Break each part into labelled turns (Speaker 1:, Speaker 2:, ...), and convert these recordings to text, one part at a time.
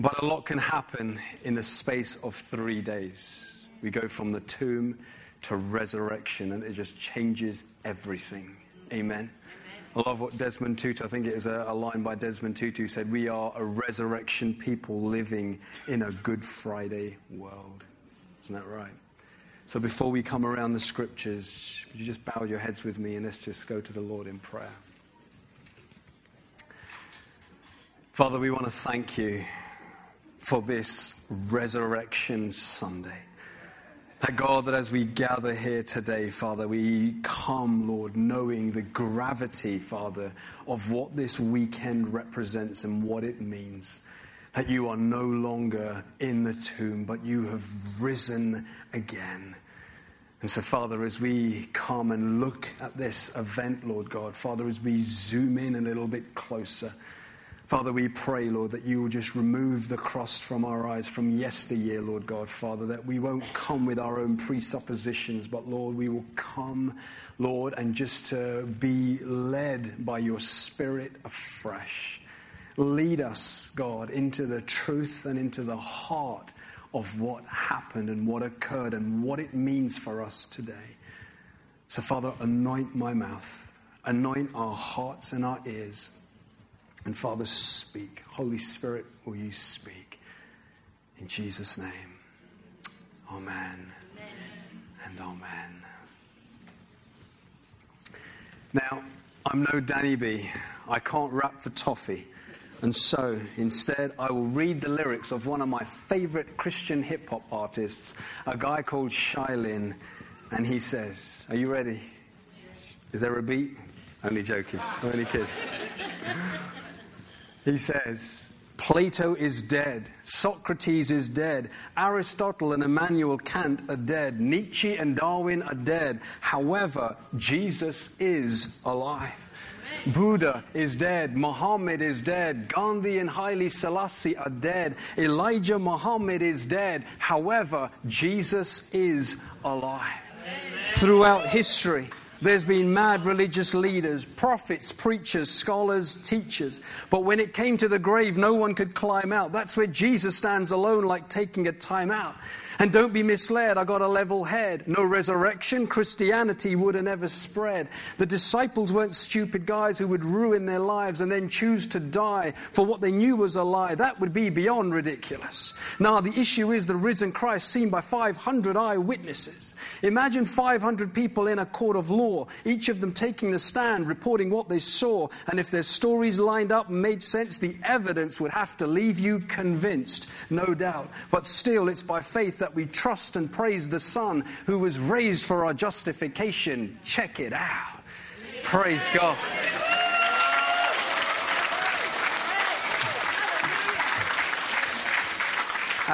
Speaker 1: But a lot can happen in the space of three days. We go from the tomb to resurrection, and it just changes everything. Amen. I love what Desmond Tutu, I think it is a, a, line by Desmond Tutu, said, We are a resurrection people living in a Good Friday world. Isn't that right? So before we come around the scriptures, would you just bow your heads with me and let's just go to the Lord in prayer. Father, we want to thank you for this Resurrection Sunday. That God, that as we gather here today, Father, we come, Lord, knowing the gravity, Father, of what this weekend represents and what it means. That you are no longer in the tomb, but you have risen again. And so, Father, as we come and look at this event, Lord God, Father, as we zoom in a little bit closer, Father, we pray, Lord, that you will just remove the crust from our eyes from yesteryear, Lord God, Father, that we won't come with our own presuppositions, but Lord, we will come, Lord, and just to be led by your Spirit afresh. Lead us, God, into the truth and into the heart of what happened and what occurred and what it means for us today. So, Father, anoint my mouth, anoint our hearts and our ears and Father, speak. Holy Spirit, will you speak? In Jesus' name. Amen. amen. And amen. Now, I'm no Danny B. I can't rap for toffee. And so, instead, I will read the lyrics of one of my favorite Christian hip hop artists, a guy called Shai Linne. And he says, Are you ready? Is there a beat? Only joking. Only kidding. He says, Plato is dead. Socrates is dead. Aristotle and Immanuel Kant are dead. Nietzsche and Darwin are dead. However, Jesus is alive. Buddha is dead. Muhammad is dead. Gandhi and Haile Selassie are dead. Elijah Muhammad is dead. However, Jesus is alive. Amen. Throughout history, there's been mad religious leaders, prophets, preachers, scholars, teachers. But when it came to the grave, no one could climb out. That's where Jesus stands alone, like taking a time out. And don't be misled, I got a level head. No resurrection, Christianity would have never spread. The disciples weren't stupid guys who would ruin their lives and then choose to die for what they knew was a lie. That would be beyond ridiculous. Now, the issue is the risen Christ seen by 500 eyewitnesses. Imagine 500 people in a court of law, each of them taking the stand, reporting what they saw, and if their stories lined up and made sense, the evidence would have to leave you convinced, no doubt. But still, it's by faith that that we trust and praise the Son who was raised for our justification. Check it out. Praise God.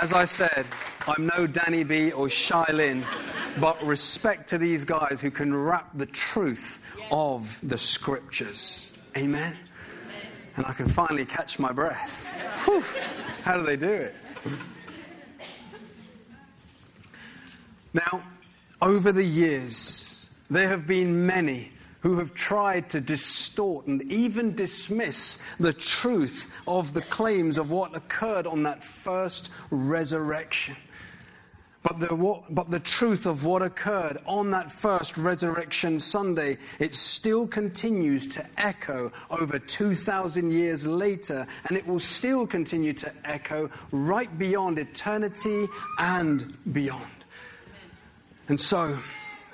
Speaker 1: As I said, I'm no Danny B or Shai Linne, but respect to these guys who can rap the truth of the scriptures. Amen? And I can finally catch my breath. Whew. How do they do it? Now, over the years, there have been many who have tried to distort and even dismiss the truth of the claims of what occurred on that first resurrection. But the, but the truth of what occurred on that first resurrection Sunday, it still continues to echo over 2,000 years later, and it will still continue to echo right beyond eternity and beyond. And so,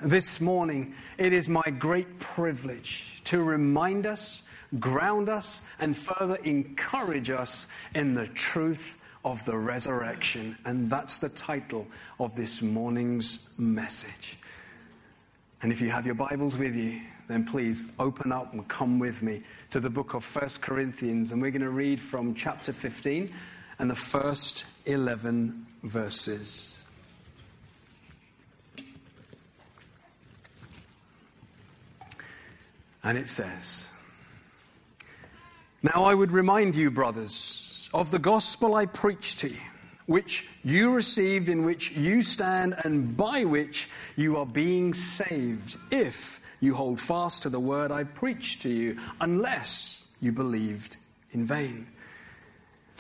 Speaker 1: this morning, it is my great privilege to remind us, ground us, and further encourage us in the truth of the resurrection. And that's the title of this morning's message. And if you have your Bibles with you, then please open up and come with me to the book of First Corinthians. And we're going to read from chapter 15 and the first 11 verses. And it says, Now I would remind you, brothers, of the gospel I preached to you, which you received, in which you stand, and by which you are being saved, if you hold fast to the word I preached to you, unless you believed in vain.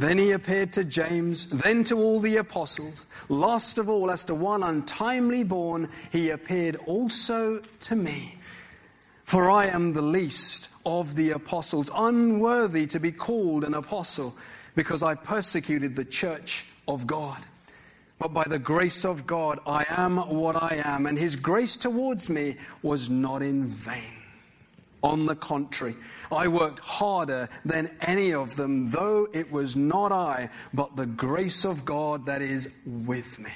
Speaker 1: Then he appeared to James, then to all the apostles. Last of all, as to one untimely born, he appeared also to me. For I am the least of the apostles, unworthy to be called an apostle, because I persecuted the church of God. But by the grace of God, I am what I am, and his grace towards me was not in vain. On the contrary, I worked harder than any of them, though it was not I, but the grace of God that is with me.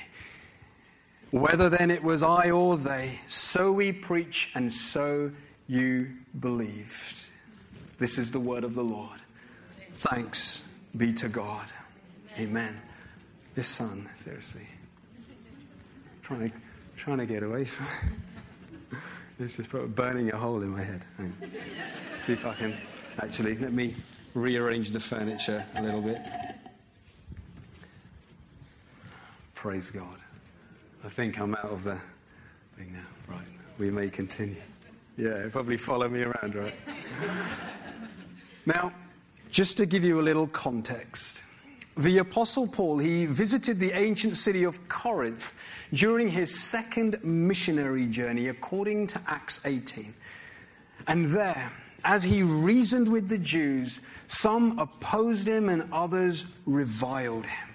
Speaker 1: Whether then it was I or they, so we preach, and so you believed. This is the word of the Lord. Thanks be to God. Amen. This sun, seriously, trying to, trying to get away from. This is burning a hole in my head. See if I can actually let me rearrange the furniture a little bit. Praise God. I think I'm out of the thing now. Right. We may continue. Yeah, probably follow me around, right? now, just to give you a little context, the Apostle Paul, he visited the ancient city of Corinth during his second missionary journey, according to Acts 18. And there, as he reasoned with the Jews, some opposed him and others reviled him.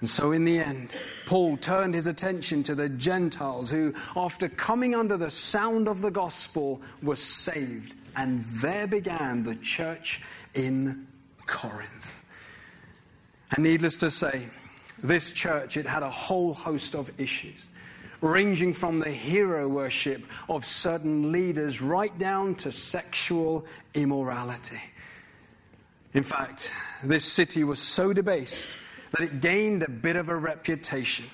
Speaker 1: And so, in the end, Paul turned his attention to the Gentiles who, after coming under the sound of the gospel, were saved. And there began the church in Corinth. And needless to say, this church, it had a whole host of issues, ranging from the hero worship of certain leaders right down to sexual immorality. In fact, this city was so debased that it gained a bit of a reputation.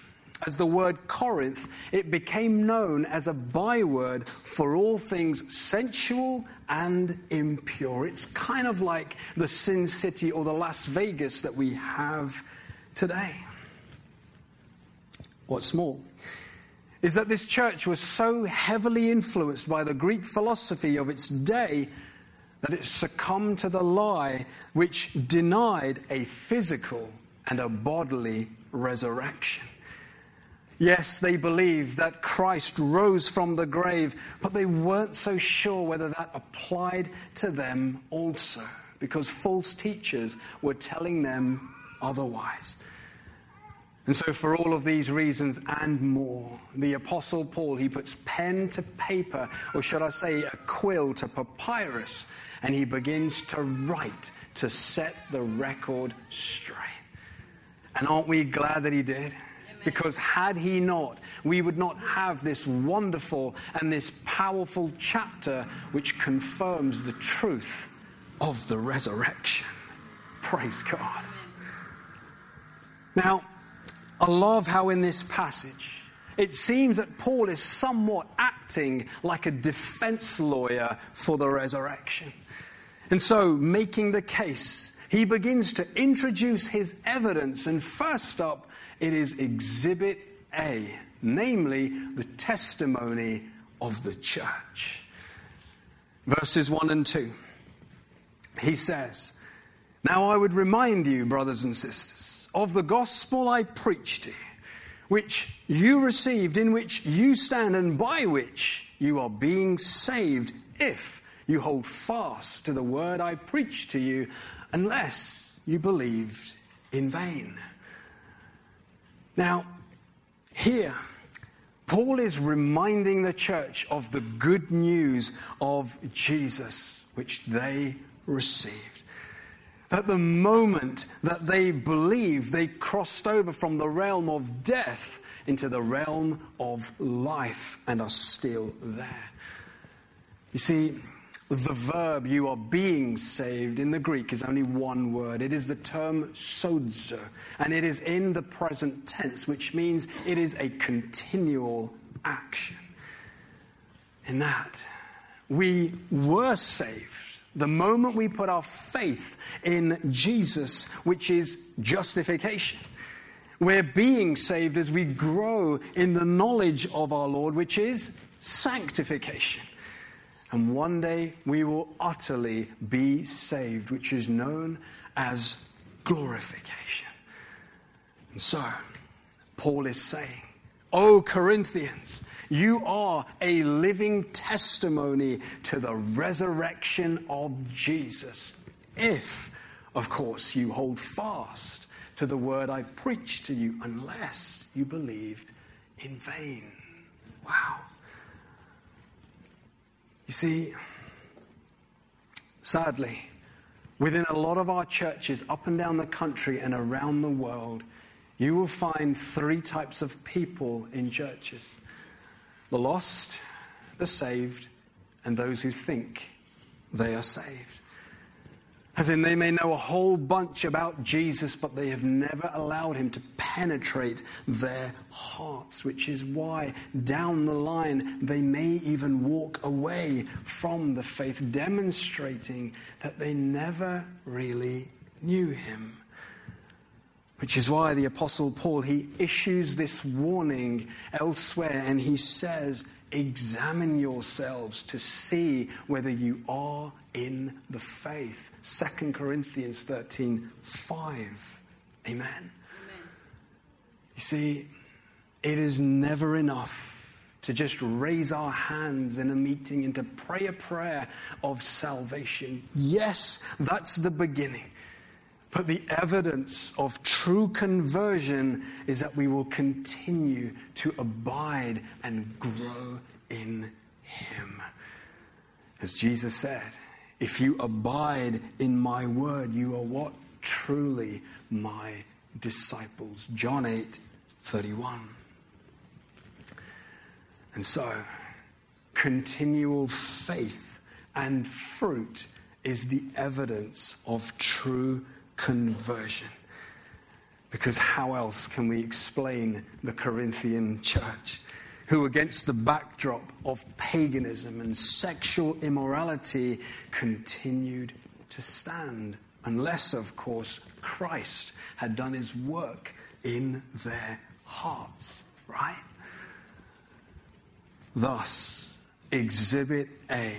Speaker 1: As the word Corinth, it became known as a byword for all things sensual and impure. It's kind of like the Sin City or the Las Vegas that we have today. What's more, is that this church was so heavily influenced by the Greek philosophy of its day that it succumbed to the lie which denied a physical and a bodily resurrection. Yes, they believed that Christ rose from the grave, but they weren't so sure whether that applied to them also, because false teachers were telling them otherwise. And so, for all of these reasons and more, the Apostle Paul, he puts pen to paper, or should I say, a quill to papyrus, and he begins to write to set the record straight. And aren't we glad that he did? Because had he not, we would not have this wonderful and this powerful chapter which confirms the truth of the resurrection. Praise God. Now, I love how in this passage it seems that Paul is somewhat acting like a defense lawyer for the resurrection. And so, making the case, he begins to introduce his evidence. And first up, it is Exhibit A, namely the testimony of the church. Verses 1 and 2. He says, Now I would remind you, brothers and sisters, of the gospel I preached to you, which you received, in which you stand, and by which you are being saved, if you hold fast to the word I preached to you, unless you believed in vain. Now, here, Paul is reminding the church of the good news of Jesus, which they received. At the moment that they believed, they crossed over from the realm of death into the realm of life and are still there. You see, the verb you are being saved in the Greek is only one word. It is the term sozo, and it is in the present tense, which means it is a continual action. In that, we were saved the moment we put our faith in Jesus, which is justification. We're being saved as we grow in the knowledge of our Lord, which is sanctification. And one day we will utterly be saved, which is known as glorification. And so, Paul is saying, O Corinthians, you are a living testimony to the resurrection of Jesus. If, of course, you hold fast to the word I preached to you, unless you believed in vain. Wow. You see, sadly, within a lot of our churches up and down the country and around the world, you will find three types of people in churches the lost, the saved, and those who think they are saved. As in, they may know a whole bunch about Jesus, but they have never allowed him to penetrate their hearts, which is why down the line they may even walk away from the faith, demonstrating that they never really knew him. Which is why the Apostle Paul, he issues this warning elsewhere and he says, Examine yourselves to see whether you are in the faith. 2 Corinthians 13 5. Amen. Amen. You see, it is never enough to just raise our hands in a meeting and to pray a prayer of salvation. Yes, that's the beginning. But the evidence of true conversion is that we will continue to abide and grow in Him. As Jesus said, if you abide in my word, you are what? Truly my disciples. John 8 31. And so, continual faith and fruit is the evidence of true conversion. Because how else can we explain the Corinthian church, who, against the backdrop of paganism and sexual immorality, continued to stand? Unless, of course, Christ had done his work in their hearts, right? Thus, Exhibit A,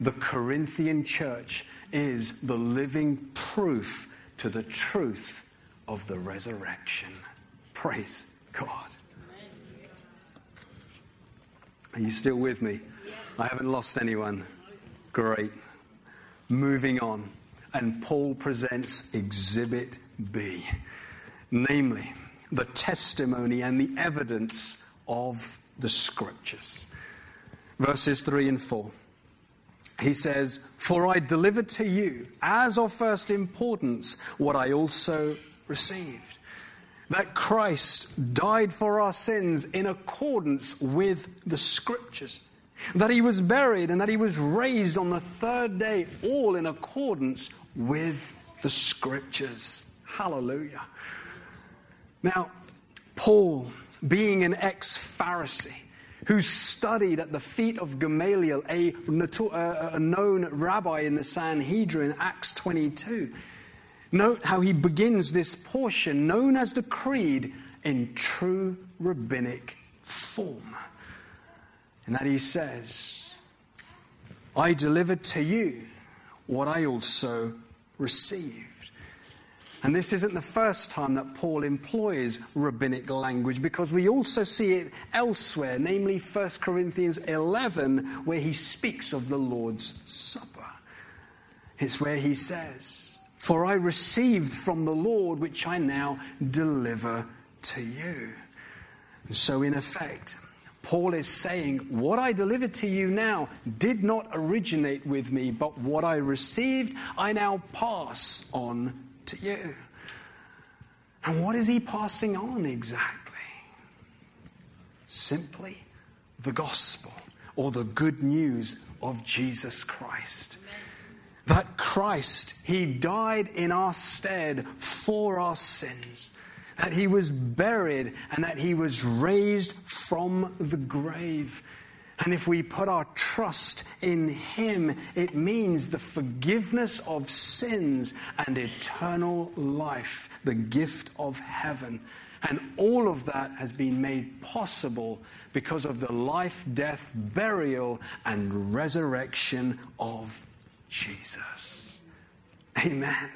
Speaker 1: the Corinthian church is the living proof to the truth of the resurrection. Praise God. Are you still with me? I haven't lost anyone. Great. Moving on. And Paul presents Exhibit B, namely the testimony and the evidence of the scriptures. Verses 3 and 4 he says, For I delivered to you as of first importance what I also received that Christ died for our sins in accordance with the scriptures, that he was buried and that he was raised on the third day, all in accordance with the scriptures. Hallelujah. Now, Paul, being an ex Pharisee, who studied at the feet of Gamaliel, a, a known rabbi in the Sanhedrin, Acts 22. Note how he begins this portion, known as the Creed, in true rabbinic form. And that he says, I delivered to you what I also received. And this isn't the first time that Paul employs rabbinic language because we also see it elsewhere, namely 1 Corinthians 11, where he speaks of the Lord's Supper. It's where he says, For I received from the Lord which I now deliver to you. So, in effect, Paul is saying, What I delivered to you now did not originate with me, but what I received, I now pass on to you. And what is he passing on exactly? Simply the gospel or the good news of Jesus Christ. That Christ, He died in our stead for our sins, that He was buried and that He was raised from the grave. And if we put our trust in Him, it means the forgiveness of sins and eternal life, the gift of heaven. And all of that has been made possible because of the life, death, burial, and resurrection of Jesus. Amen.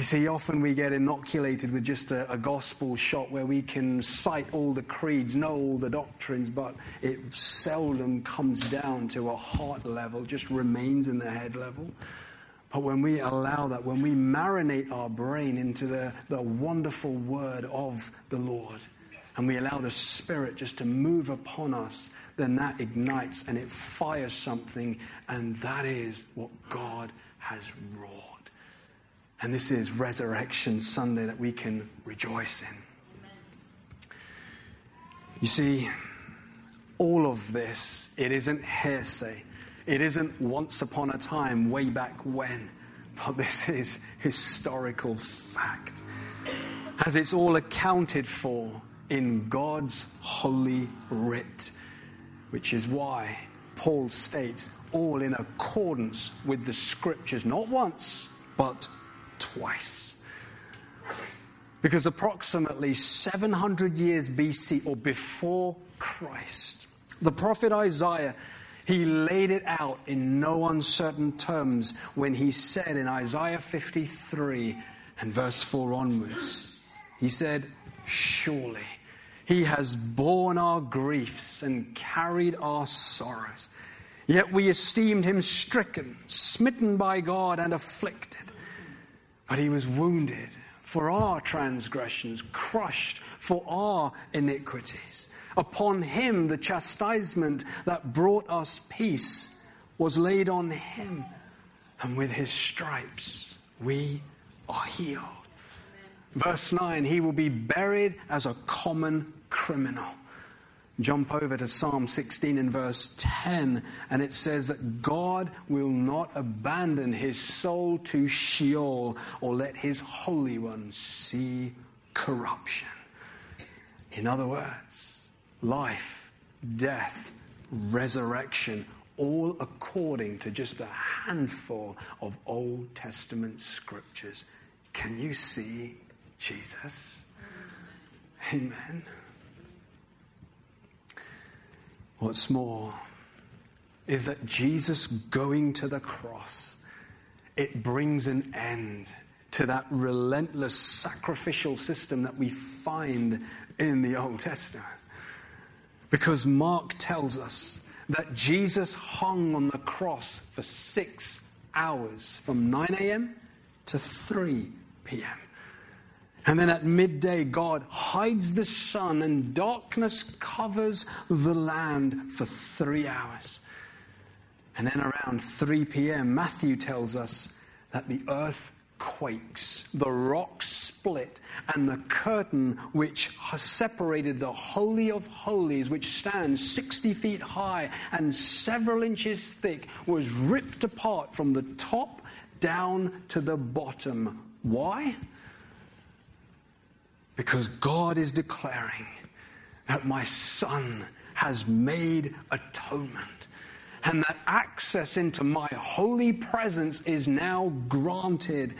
Speaker 1: You see, often we get inoculated with just a, a, gospel shot where we can cite all the creeds, know all the doctrines, but it seldom comes down to a heart level, just remains in the head level. But when we allow that, when we marinate our brain into the, the wonderful word of the Lord, and we allow the Spirit just to move upon us, then that ignites and it fires something, and that is what God has wrought. And this is Resurrection Sunday that we can rejoice in. You see, all of this, it isn't hearsay. It isn't once upon a time, way back when. But this is historical fact. As it's all accounted for in God's holy writ, which is why Paul states, all in accordance with the scriptures, not once, but twice. Because approximately 700 years BC or before Christ, the prophet Isaiah he laid it out in no uncertain terms when he said in Isaiah 53 and verse 4 onwards, he said, Surely he has borne our griefs and carried our sorrows. Yet we esteemed him stricken, smitten by God, and afflicted. But he was wounded for our transgressions, crushed for our iniquities. Upon him the chastisement that brought us peace was laid on him, and with his stripes we are healed. Verse 9 He will be buried as a common criminal. Jump over to Psalm 16 and verse 10, and it says that God will not abandon his soul to Sheol or let his Holy One see corruption. In other words, life, death, resurrection, all according to just a handful of Old Testament scriptures. Can you see Jesus? Amen. What's more is that Jesus going to the cross, it brings an end to that relentless sacrificial system that we find in the Old Testament. Because Mark tells us that Jesus hung on the cross for six hours from 9 a.m. to 3 p.m. And then at midday, God hides the sun, and darkness covers the land for three hours. And then around 3 p.m., Matthew tells us that the earth quakes, the rocks split, and the curtain which separated the Holy of Holies, which stands 60 feet high and several inches thick, was ripped apart from the top down to the bottom. Why? Because God is declaring that my Son has made atonement and that access into my holy presence is now granted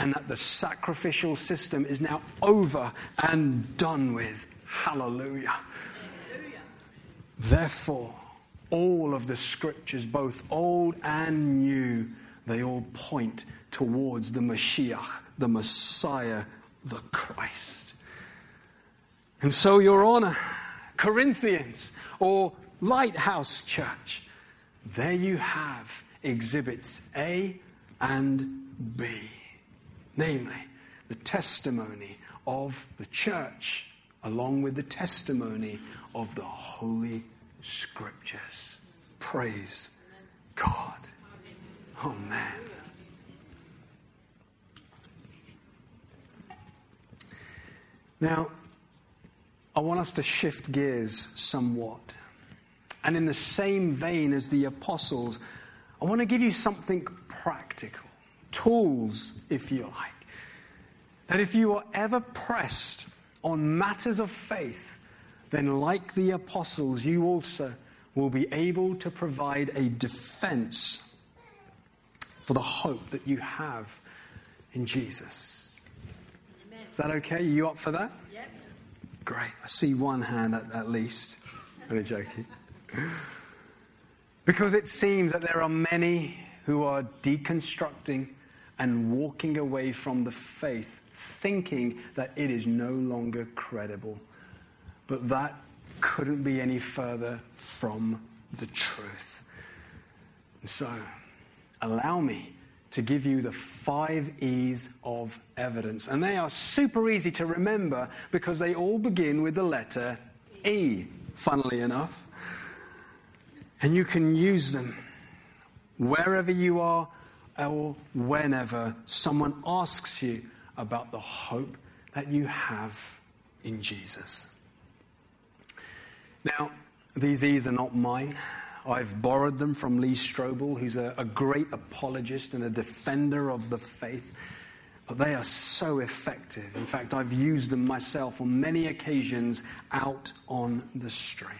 Speaker 1: and that the sacrificial system is now over and done with. Hallelujah. Hallelujah. Therefore, all of the scriptures, both old and new, they all point towards the Mashiach, the Messiah, the Christ. And so, Your Honor, Corinthians or Lighthouse Church, there you have exhibits A and B, namely the testimony of the church along with the testimony of the Holy Scriptures. Praise God. Man. Now, I want us to shift gears somewhat And in the same vein as the apostles, I want to give you something practical, tools, if you like. That if you are ever pressed on matters of faith, then like the apostles, you also will be able to provide a defense for the hope that you have in Jesus. Amen. Is that okay? Are you up for that? Yep. Great. I see one hand at, at least. I'm joking. Because it seems that there are many who are deconstructing and walking away from the faith, thinking that it is no longer credible. But that couldn't be any further from the truth. so, allow me to give you the five E's of evidence. And they are super easy to remember because they all begin with the letter E, funnily enough. And you can use them wherever you are or whenever someone asks you about the hope that you have in Jesus. Now, these E's are not mine. I've borrowed them from Lee Strobel, who's a, a great apologist and a defender of the faith. But they are so effective. In fact, I've used them myself on many occasions out on the street.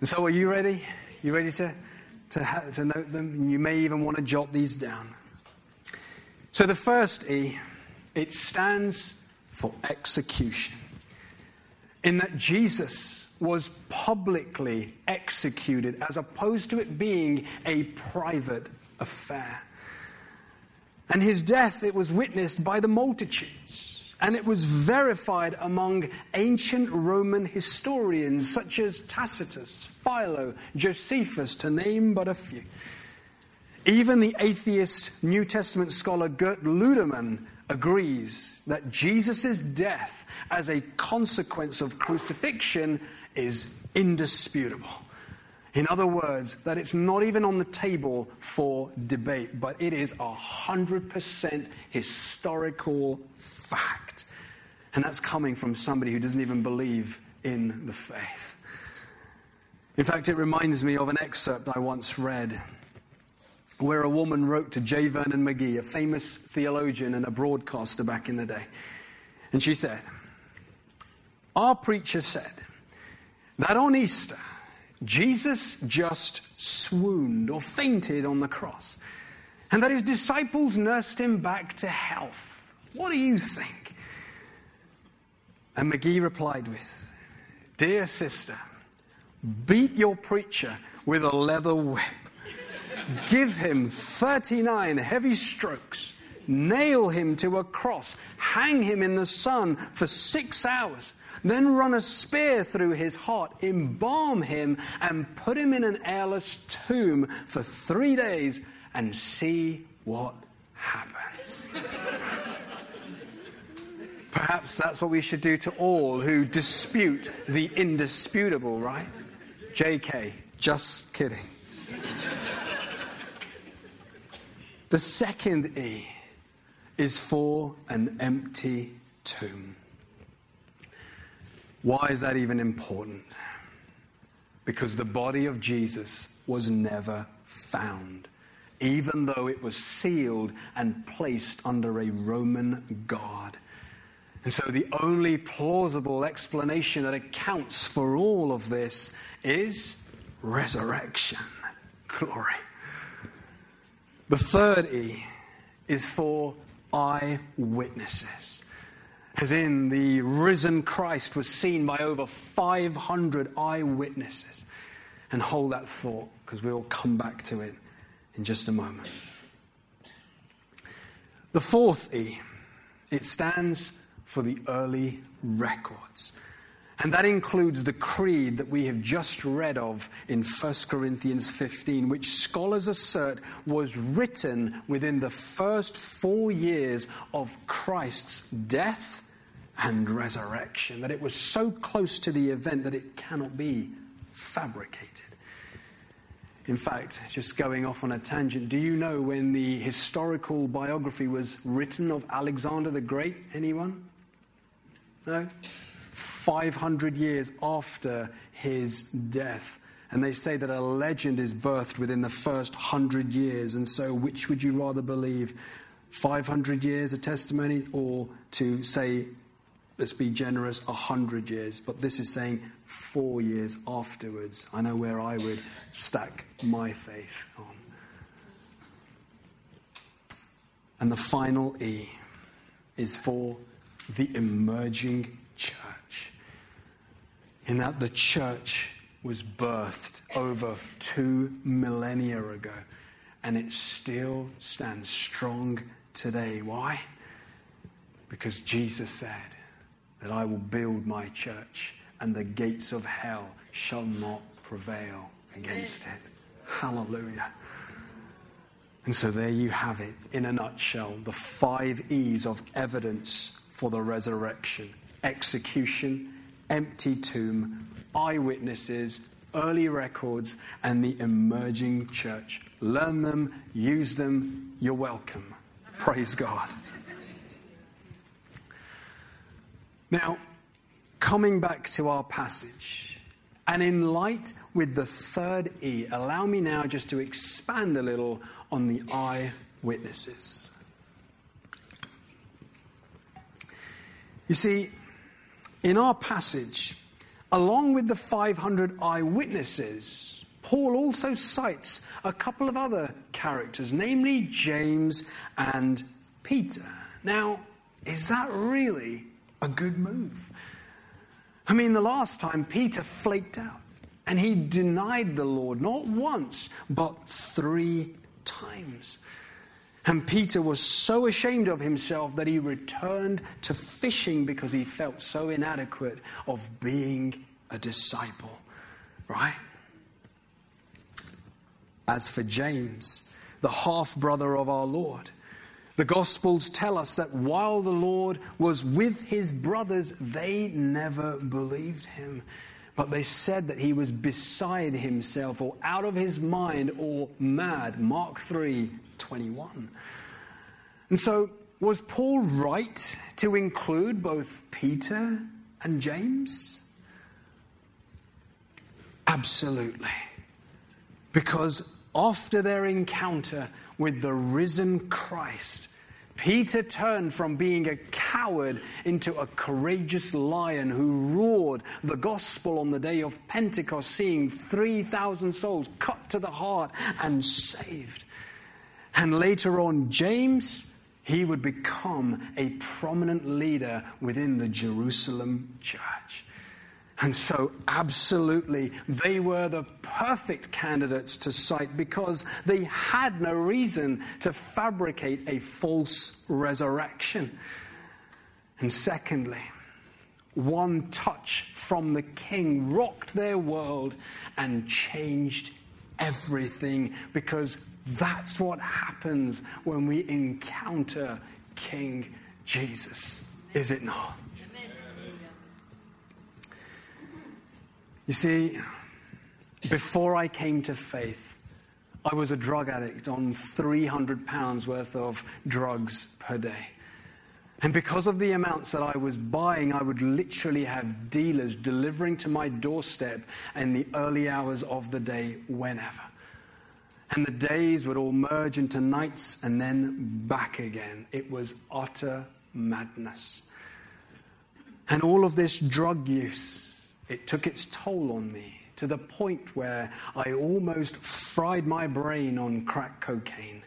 Speaker 1: And so, are you ready? You ready to, to, ha- to note them? You may even want to jot these down. So, the first E, it stands for execution. In that Jesus was publicly executed as opposed to it being a private affair. And his death, it was witnessed by the multitudes. And it was verified among ancient Roman historians such as Tacitus, Philo, Josephus, to name but a few. Even the atheist New Testament scholar Gerd Lüdemann agrees that Jesus' death as a consequence of crucifixion is indisputable. In other words, that it's not even on the table for debate, but it is a 100% historical fact. And that's coming from somebody who doesn't even believe in the faith. In fact, it reminds me of an excerpt I once read where a woman wrote to J. Vernon McGee, a famous theologian and a broadcaster back in the day. And she said, Our preacher said, that on Easter, Jesus just swooned or fainted on the cross, and that his disciples nursed him back to health. What do you think? And McGee replied with, Dear sister, beat your preacher with a leather whip. Give him 39 heavy strokes. Nail him to a cross. Hang him in the sun for six hours then run a spear through his heart, embalm him, and put him in an airless tomb for three days and see what happens. Perhaps that's what we should do to all who dispute the indisputable, right? JK, just kidding. the second E is for an empty tomb. Why is that even important? Because the body of Jesus was never found, even though it was sealed and placed under a Roman guard. And so the only plausible explanation that accounts for all of this is resurrection. Glory. The third E is for eyewitnesses as in the risen Christ was seen by over 500 eyewitnesses. And hold that thought because we'll come back to it in just a moment. The fourth E, it stands for the early records. And that includes the creed that we have just read of in 1 Corinthians 15, which scholars assert was written within the first four years of Christ's death and resurrection, that it was so close to the event that it cannot be fabricated. In fact, just going off on a tangent, do you know when the historical biography was written of Alexander the Great? Anyone? No? 500 years after his death. And they say that a legend is birthed within the first hundred years. And so, which would you rather believe? 500 years, a testimony, or to say, let's be generous, 100 years? But this is saying four years afterwards. I know where I would stack my faith on. And the final E is for the emerging. In that the church was birthed over two millennia ago, and it still stands strong today. Why? Because Jesus said that I will build my church, and the gates of hell shall not prevail against it. Hallelujah. And so there you have it, in a nutshell, the five E's of evidence for the resurrection execution, empty tomb, eyewitnesses, early records, and the emerging church. Learn them, use them, you're welcome. Praise God. Now, coming back to our passage, and in light with the third E, allow me now just to expand a little on the eyewitnesses. You see, in our passage, along with the 500 eyewitnesses, Paul also cites a couple of other characters, namely James and Peter. Now, is that really a good move? I mean, the last time Peter flaked out and he denied the Lord not once, but three times. And Peter was so ashamed of himself that he returned to fishing because he felt so inadequate of being a disciple. Right? As for James, the half brother of our Lord, the Gospels tell us that while the Lord was with his brothers, they never believed him. But they said that he was beside himself or out of his mind or mad. Mark 3 21. And so, was Paul right to include both Peter and James? Absolutely. Because after their encounter with the risen Christ, Peter turned from being a coward into a courageous lion who roared the gospel on the day of Pentecost, seeing 3,000 souls cut to the heart and saved. And later on, James, he would become a prominent leader within the Jerusalem church. And so, absolutely, they were the perfect candidates to cite because they had no reason to fabricate a false resurrection. And secondly, one touch from the king rocked their world and changed everything because that's what happens when we encounter King Jesus, is it not? You see, before I came to faith, I was a drug addict on 300 pounds worth of drugs per day. And because of the amounts that I was buying, I would literally have dealers delivering to my doorstep in the early hours of the day, whenever. And the days would all merge into nights and then back again. It was utter madness. And all of this drug use it took its toll on me to the point where I almost fried my brain on crack cocaine.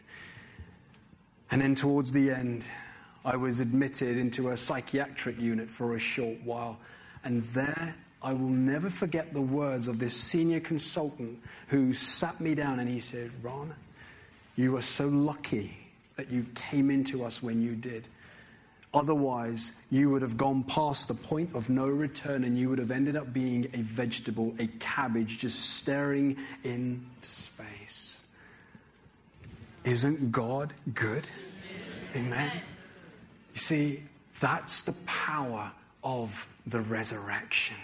Speaker 1: And then towards the end, I was admitted into a psychiatric unit for a short while. And there, I will never forget the words of this senior consultant who sat me down and he said, Ron, you are so lucky that you came into us when you did. Otherwise, you would have gone past the point of no return and you would have ended up being a vegetable, a cabbage, just staring into space. Isn't God good? Amen. You see, that's the power of the resurrection.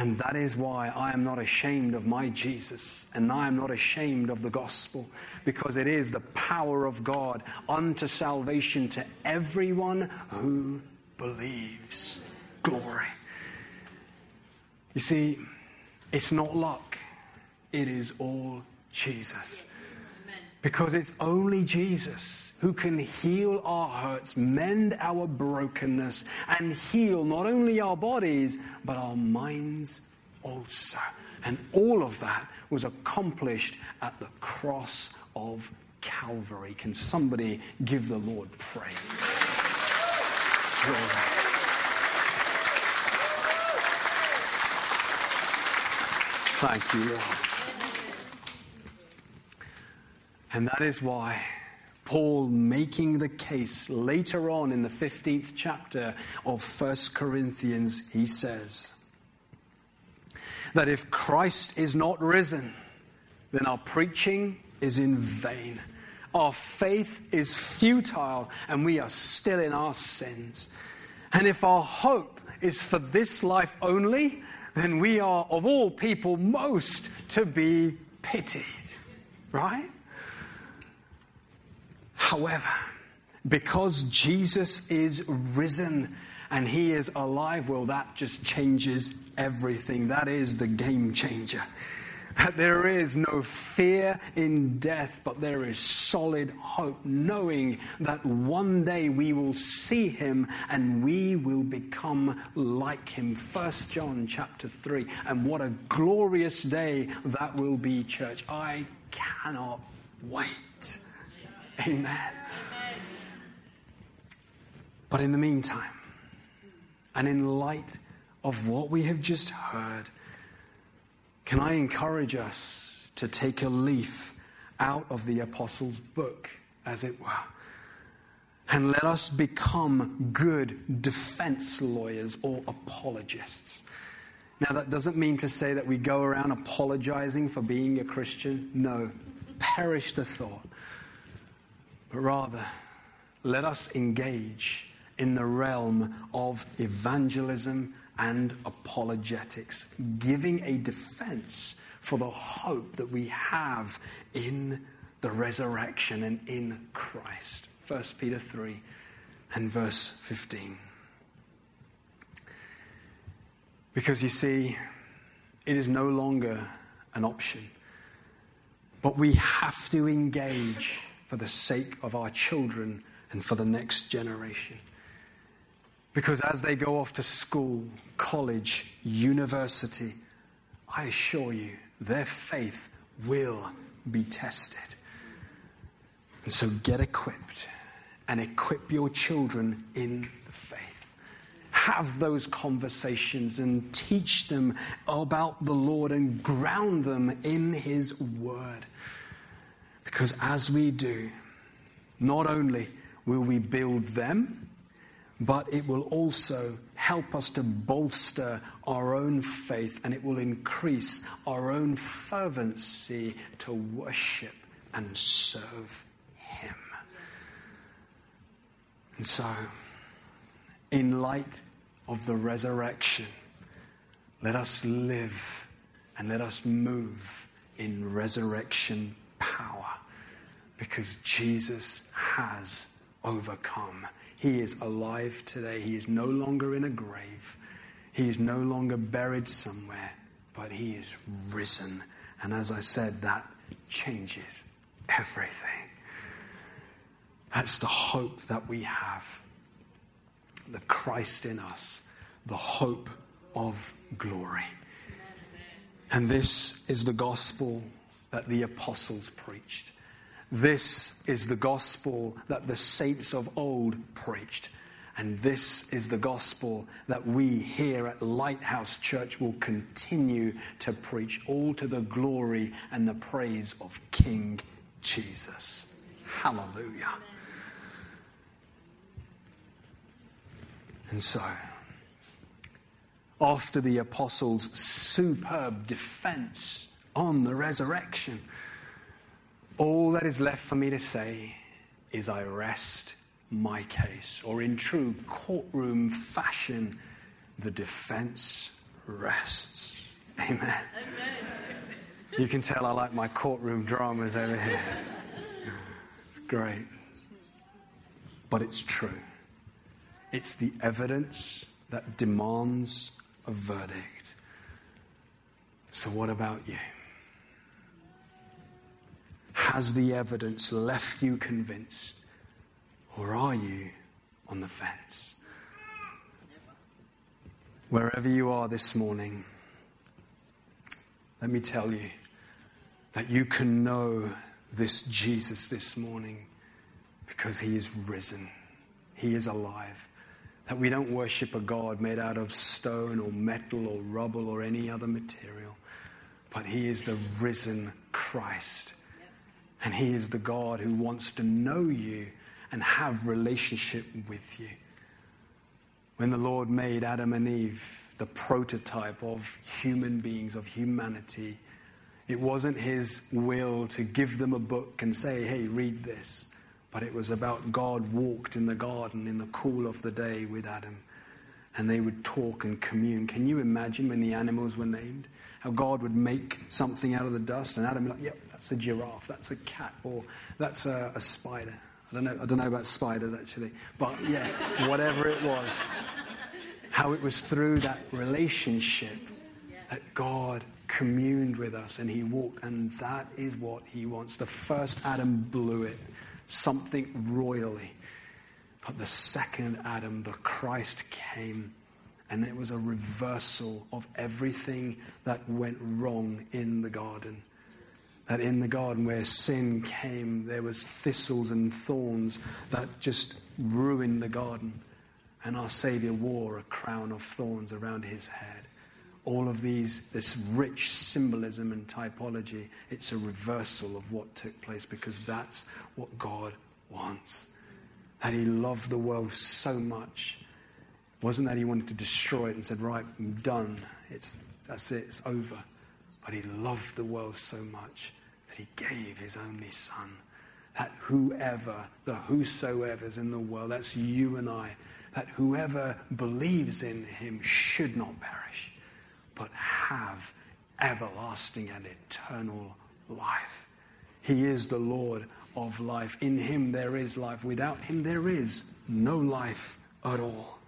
Speaker 1: And that is why I am not ashamed of my Jesus and I am not ashamed of the gospel because it is the power of God unto salvation to everyone who believes. Glory. You see, it's not luck. it is all Jesus. Because it's only Jesus who can heal our hurts, mend our brokenness, and heal not only our bodies, but our minds also. And all of that was accomplished at the cross of Calvary. Can somebody give the Lord praise? Thank you, Lord. And that is why Paul making the case later on in the 15th chapter of 1 Corinthians, he says that if Christ is not risen, then our preaching is in vain. Our faith is futile and we are still in our sins. And if our hope is for this life only, then we are, of all people, most to be pitied. Right? However, because Jesus is risen and he is alive, well, that just changes everything. That is the game changer. That there is no fear in death, but there is solid hope, knowing that one day we will see him and we will become like him. First John chapter 3. And what a glorious day that will be, church. I cannot wait. Amen. But in the meantime, and in light of what we have just heard, can I encourage us to take a leaf out of the Apostles' book, as it were, and let us become good defense lawyers or apologists? Now, that doesn't mean to say that we go around apologizing for being a Christian. No, perish the thought but rather let us engage in the realm of evangelism and apologetics, giving a defense for the hope that we have in the resurrection and in Christ. 1 Peter 3 and verse 15. Because you see, it is no longer an option, but we have to engage for the sake of our children and for the next generation. Because as they go off to school, college, university, I assure you, their faith will be tested. And so get equipped and equip your children in the faith. Have those conversations and teach them about the Lord and ground them in His Word. Because as we do, not only will we build them, but it will also help us to bolster our own faith and it will increase our own fervency to worship and serve Him. And so, in light of the resurrection, let us live and let us move in resurrection power because Jesus has overcome. He is alive today. He is no longer in a grave. He is no longer buried somewhere, but he is risen. And as I said, that changes everything. That's the hope that we have. The Christ in us, the hope of glory. And this is the gospel that the apostles preached. This is the gospel that the saints of old preached. And this is the gospel that we here at Lighthouse Church will continue to preach, all to the glory and the praise of King Jesus. Hallelujah. And so, after the apostles' superb defense on the resurrection. All that is left for me to say is I rest my case, or in true courtroom fashion, the defense rests. Amen. Amen. You can tell I like my courtroom dramas over here. It's great. But it's true. It's the evidence that demands a verdict. So, what about you? Has the evidence left you convinced? Or are you on the fence? Wherever you are this morning, let me tell you that you can know this Jesus this morning because he is risen. He is alive. That we don't worship a God made out of stone or metal or rubble or any other material, but he is the risen Christ. And he is the God who wants to know you and have relationship with you. When the Lord made Adam and Eve, the prototype of human beings, of humanity, it wasn't his will to give them a book and say, hey, read this. But it was about God walked in the garden in the cool of the day with Adam. And they would talk and commune. Can you imagine when the animals were named? How God would make something out of the dust, and Adam like, yep, that's a giraffe, that's a cat, or that's a, a spider. I don't know. I don't know about spiders actually, but yeah, whatever it was, how it was through that relationship that God communed with us and He walked, and that is what He wants. The first Adam blew it, something royally, but the second Adam, the Christ, came. And it was a reversal of everything that went wrong in the garden that in the garden where sin came, there was thistles and thorns that just ruined the garden. And our Savior wore a crown of thorns around his head. All of these, this rich symbolism and typology, it's a reversal of what took place because that's what God wants. That he loved the world so much. It wasn't that he wanted to destroy it and said, right, I'm done. It's, that's it, it's over. But he loved the world so much that he gave his only son. That whoever, the whosoever's in the world, that's you and I, that whoever believes in him should not perish, but have everlasting and eternal life. He is the Lord of life. In him there is life. Without him there is no life at all.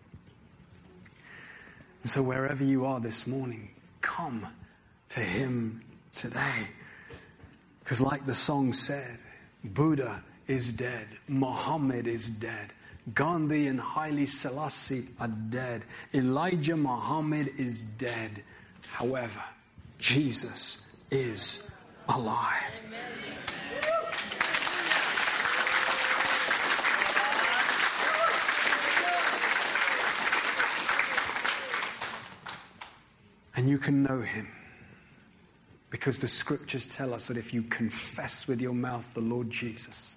Speaker 1: And so, wherever you are this morning, come to him today. Because, like the song said, Buddha is dead, Muhammad is dead, Gandhi and Haile Selassie are dead, Elijah Muhammad is dead. However, Jesus is alive. And you can know him. Because the scriptures tell us that if you confess with your mouth the Lord Jesus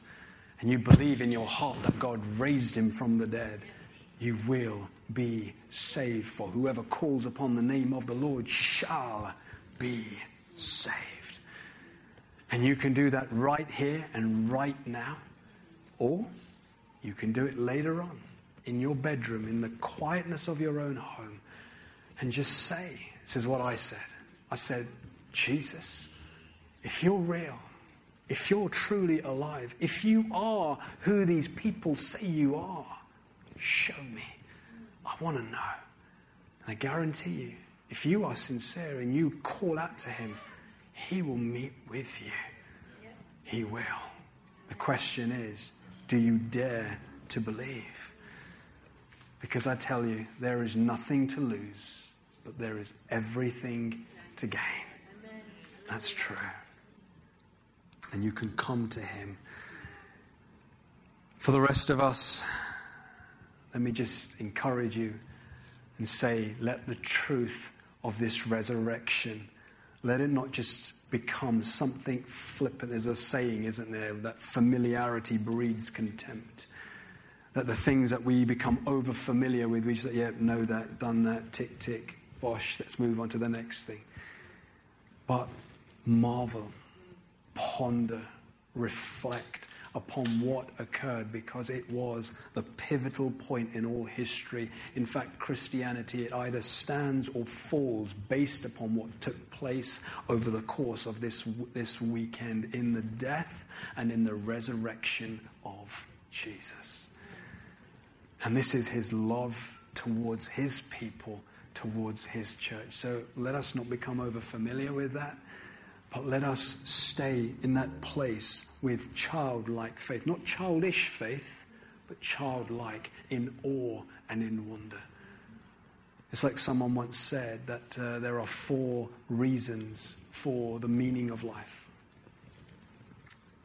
Speaker 1: and you believe in your heart that God raised him from the dead, you will be saved. For whoever calls upon the name of the Lord shall be saved. And you can do that right here and right now, or you can do it later on in your bedroom, in the quietness of your own home, and just say, This is what I said. I said, Jesus, if you're real, if you're truly alive, if you are who these people say you are, show me. I want to know. And I guarantee you, if you are sincere and you call out to him, he will meet with you. He will. The question is, do you dare to believe? Because I tell you, there is nothing to lose, but there is everything to gain. That's true. And you can come to Him. For the rest of us, let me just encourage you and say, let the truth of this resurrection, let it not just become something flippant. There's a saying, isn't there, that familiarity breeds contempt. That the things that we become over familiar with, we say, yeah, know that, done that, tick, tick, bosh, let's move on to the next thing. But marvel, ponder, reflect upon what occurred because it was the pivotal point in all history. In fact, Christianity, it either stands or falls based upon what took place over the course of this, this weekend in the death and in the resurrection of Jesus. And this is his love towards his people, towards his church. So let us not become over familiar with that But let us stay in that place with childlike faith. Not childish faith, but childlike in awe and in wonder. It's like someone once said that uh, there are four reasons for the meaning of life.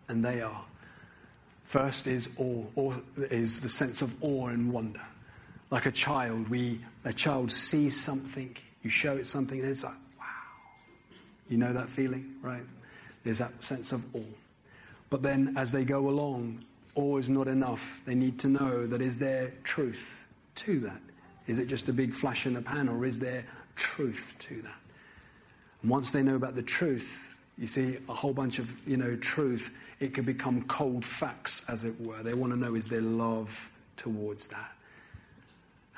Speaker 1: And they are first is awe, awe is the sense of awe and wonder. Like a child, we a child sees something, you show it something, and it's like. You know that feeling, right? There's that sense of awe. But then as they go along, awe is not enough. They need to know that is there truth to that? Is it just a big flash in the pan, or is there truth to that? And once they know about the truth, you see a whole bunch of, you know, truth, it could become cold facts, as it were. They want to know is there love towards that?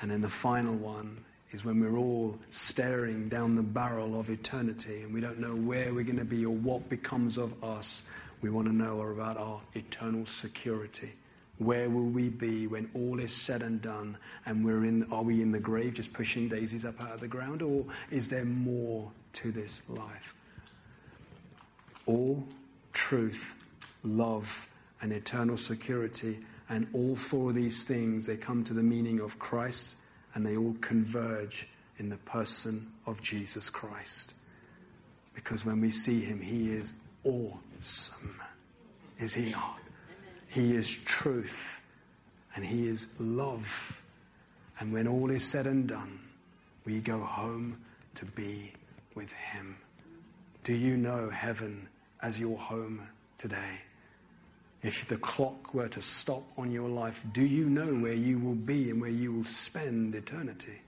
Speaker 1: And then the final one is when we're all staring down the barrel of eternity and we don't know where we're going to be or what becomes of us. We want to know about our eternal security. Where will we be when all is said and done and we're in, are we in the grave just pushing daisies up out of the ground or is there more to this life? All truth, love, and eternal security and all four of these things, they come to the meaning of Christ and they all converge in the person of Jesus Christ. Because when we see him, he is awesome. Is he not? He is truth and he is love. And when all is said and done, we go home to be with him. Do you know heaven as your home today? If the clock were to stop on your life, do you know where you will be and where you will spend eternity?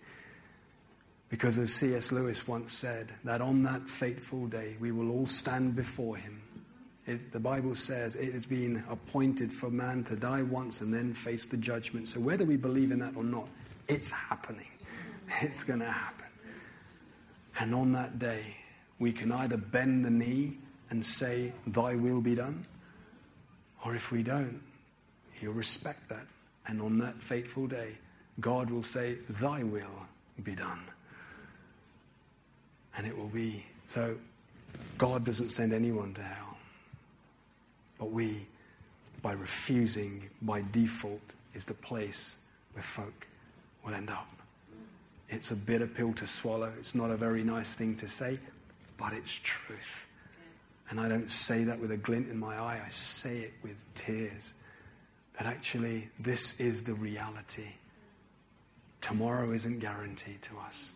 Speaker 1: Because as C.S. Lewis once said, that on that fateful day we will all stand before him. It, the Bible says it has been appointed for man to die once and then face the judgment. So whether we believe in that or not, it's happening. It's going to happen. And on that day, we can either bend the knee and say, Thy will be done, or if we don't, He'll respect that. And on that fateful day, God will say, Thy will be done. And it will be. So, God doesn't send anyone to hell. But we, by refusing, by default, is the place where folk will end up. It's a bitter pill to swallow. It's not a very nice thing to say, but it's truth. And I don't say that with a glint in my eye, I say it with tears. That actually, this is the reality. Tomorrow isn't guaranteed to us.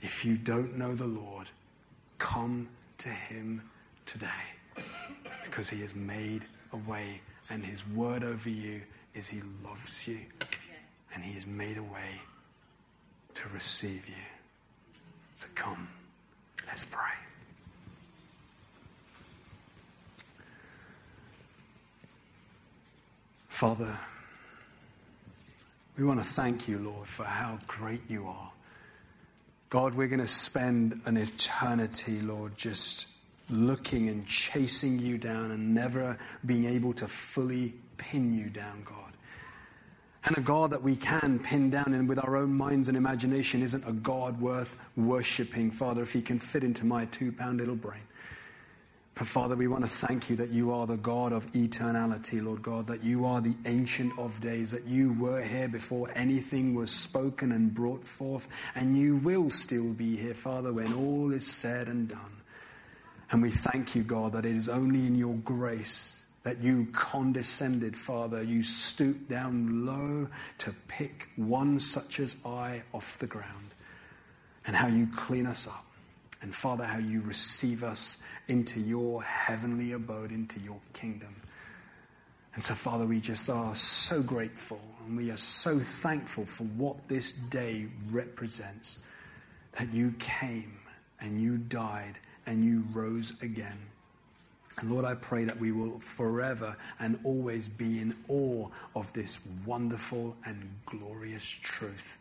Speaker 1: If you don't know the Lord, come to Him today because He has made a way, and His word over you is He loves you, and He has made a way to receive you. So come, let's pray. Father, we want to thank you, Lord, for how great you are. God, we're going to spend an eternity, Lord, just looking and chasing you down and never being able to fully pin you down, God. And a God that we can pin down and with our own minds and imagination isn't a God worth worshipping, Father, if he can fit into my two pound little brain. But Father, we want to thank you that you are the God of eternality, Lord God, that you are the ancient of days, that you were here before anything was spoken and brought forth, and you will still be here, Father, when all is said and done. And we thank you, God, that it is only in your grace that you condescended, Father. You stooped down low to pick one such as I off the ground, and how you clean us up and Father, how you receive us into your heavenly abode, into your kingdom. And so, Father, we just are so grateful and we are so thankful for what this day represents that you came and you died and you rose again. And Lord, I pray that we will forever and always be in awe of this wonderful and glorious truth.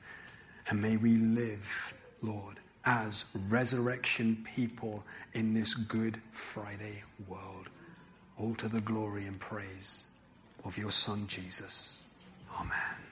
Speaker 1: And may we live, Lord, as resurrection people in this Good Friday world. All to the glory and praise of your Son, Jesus. Amen.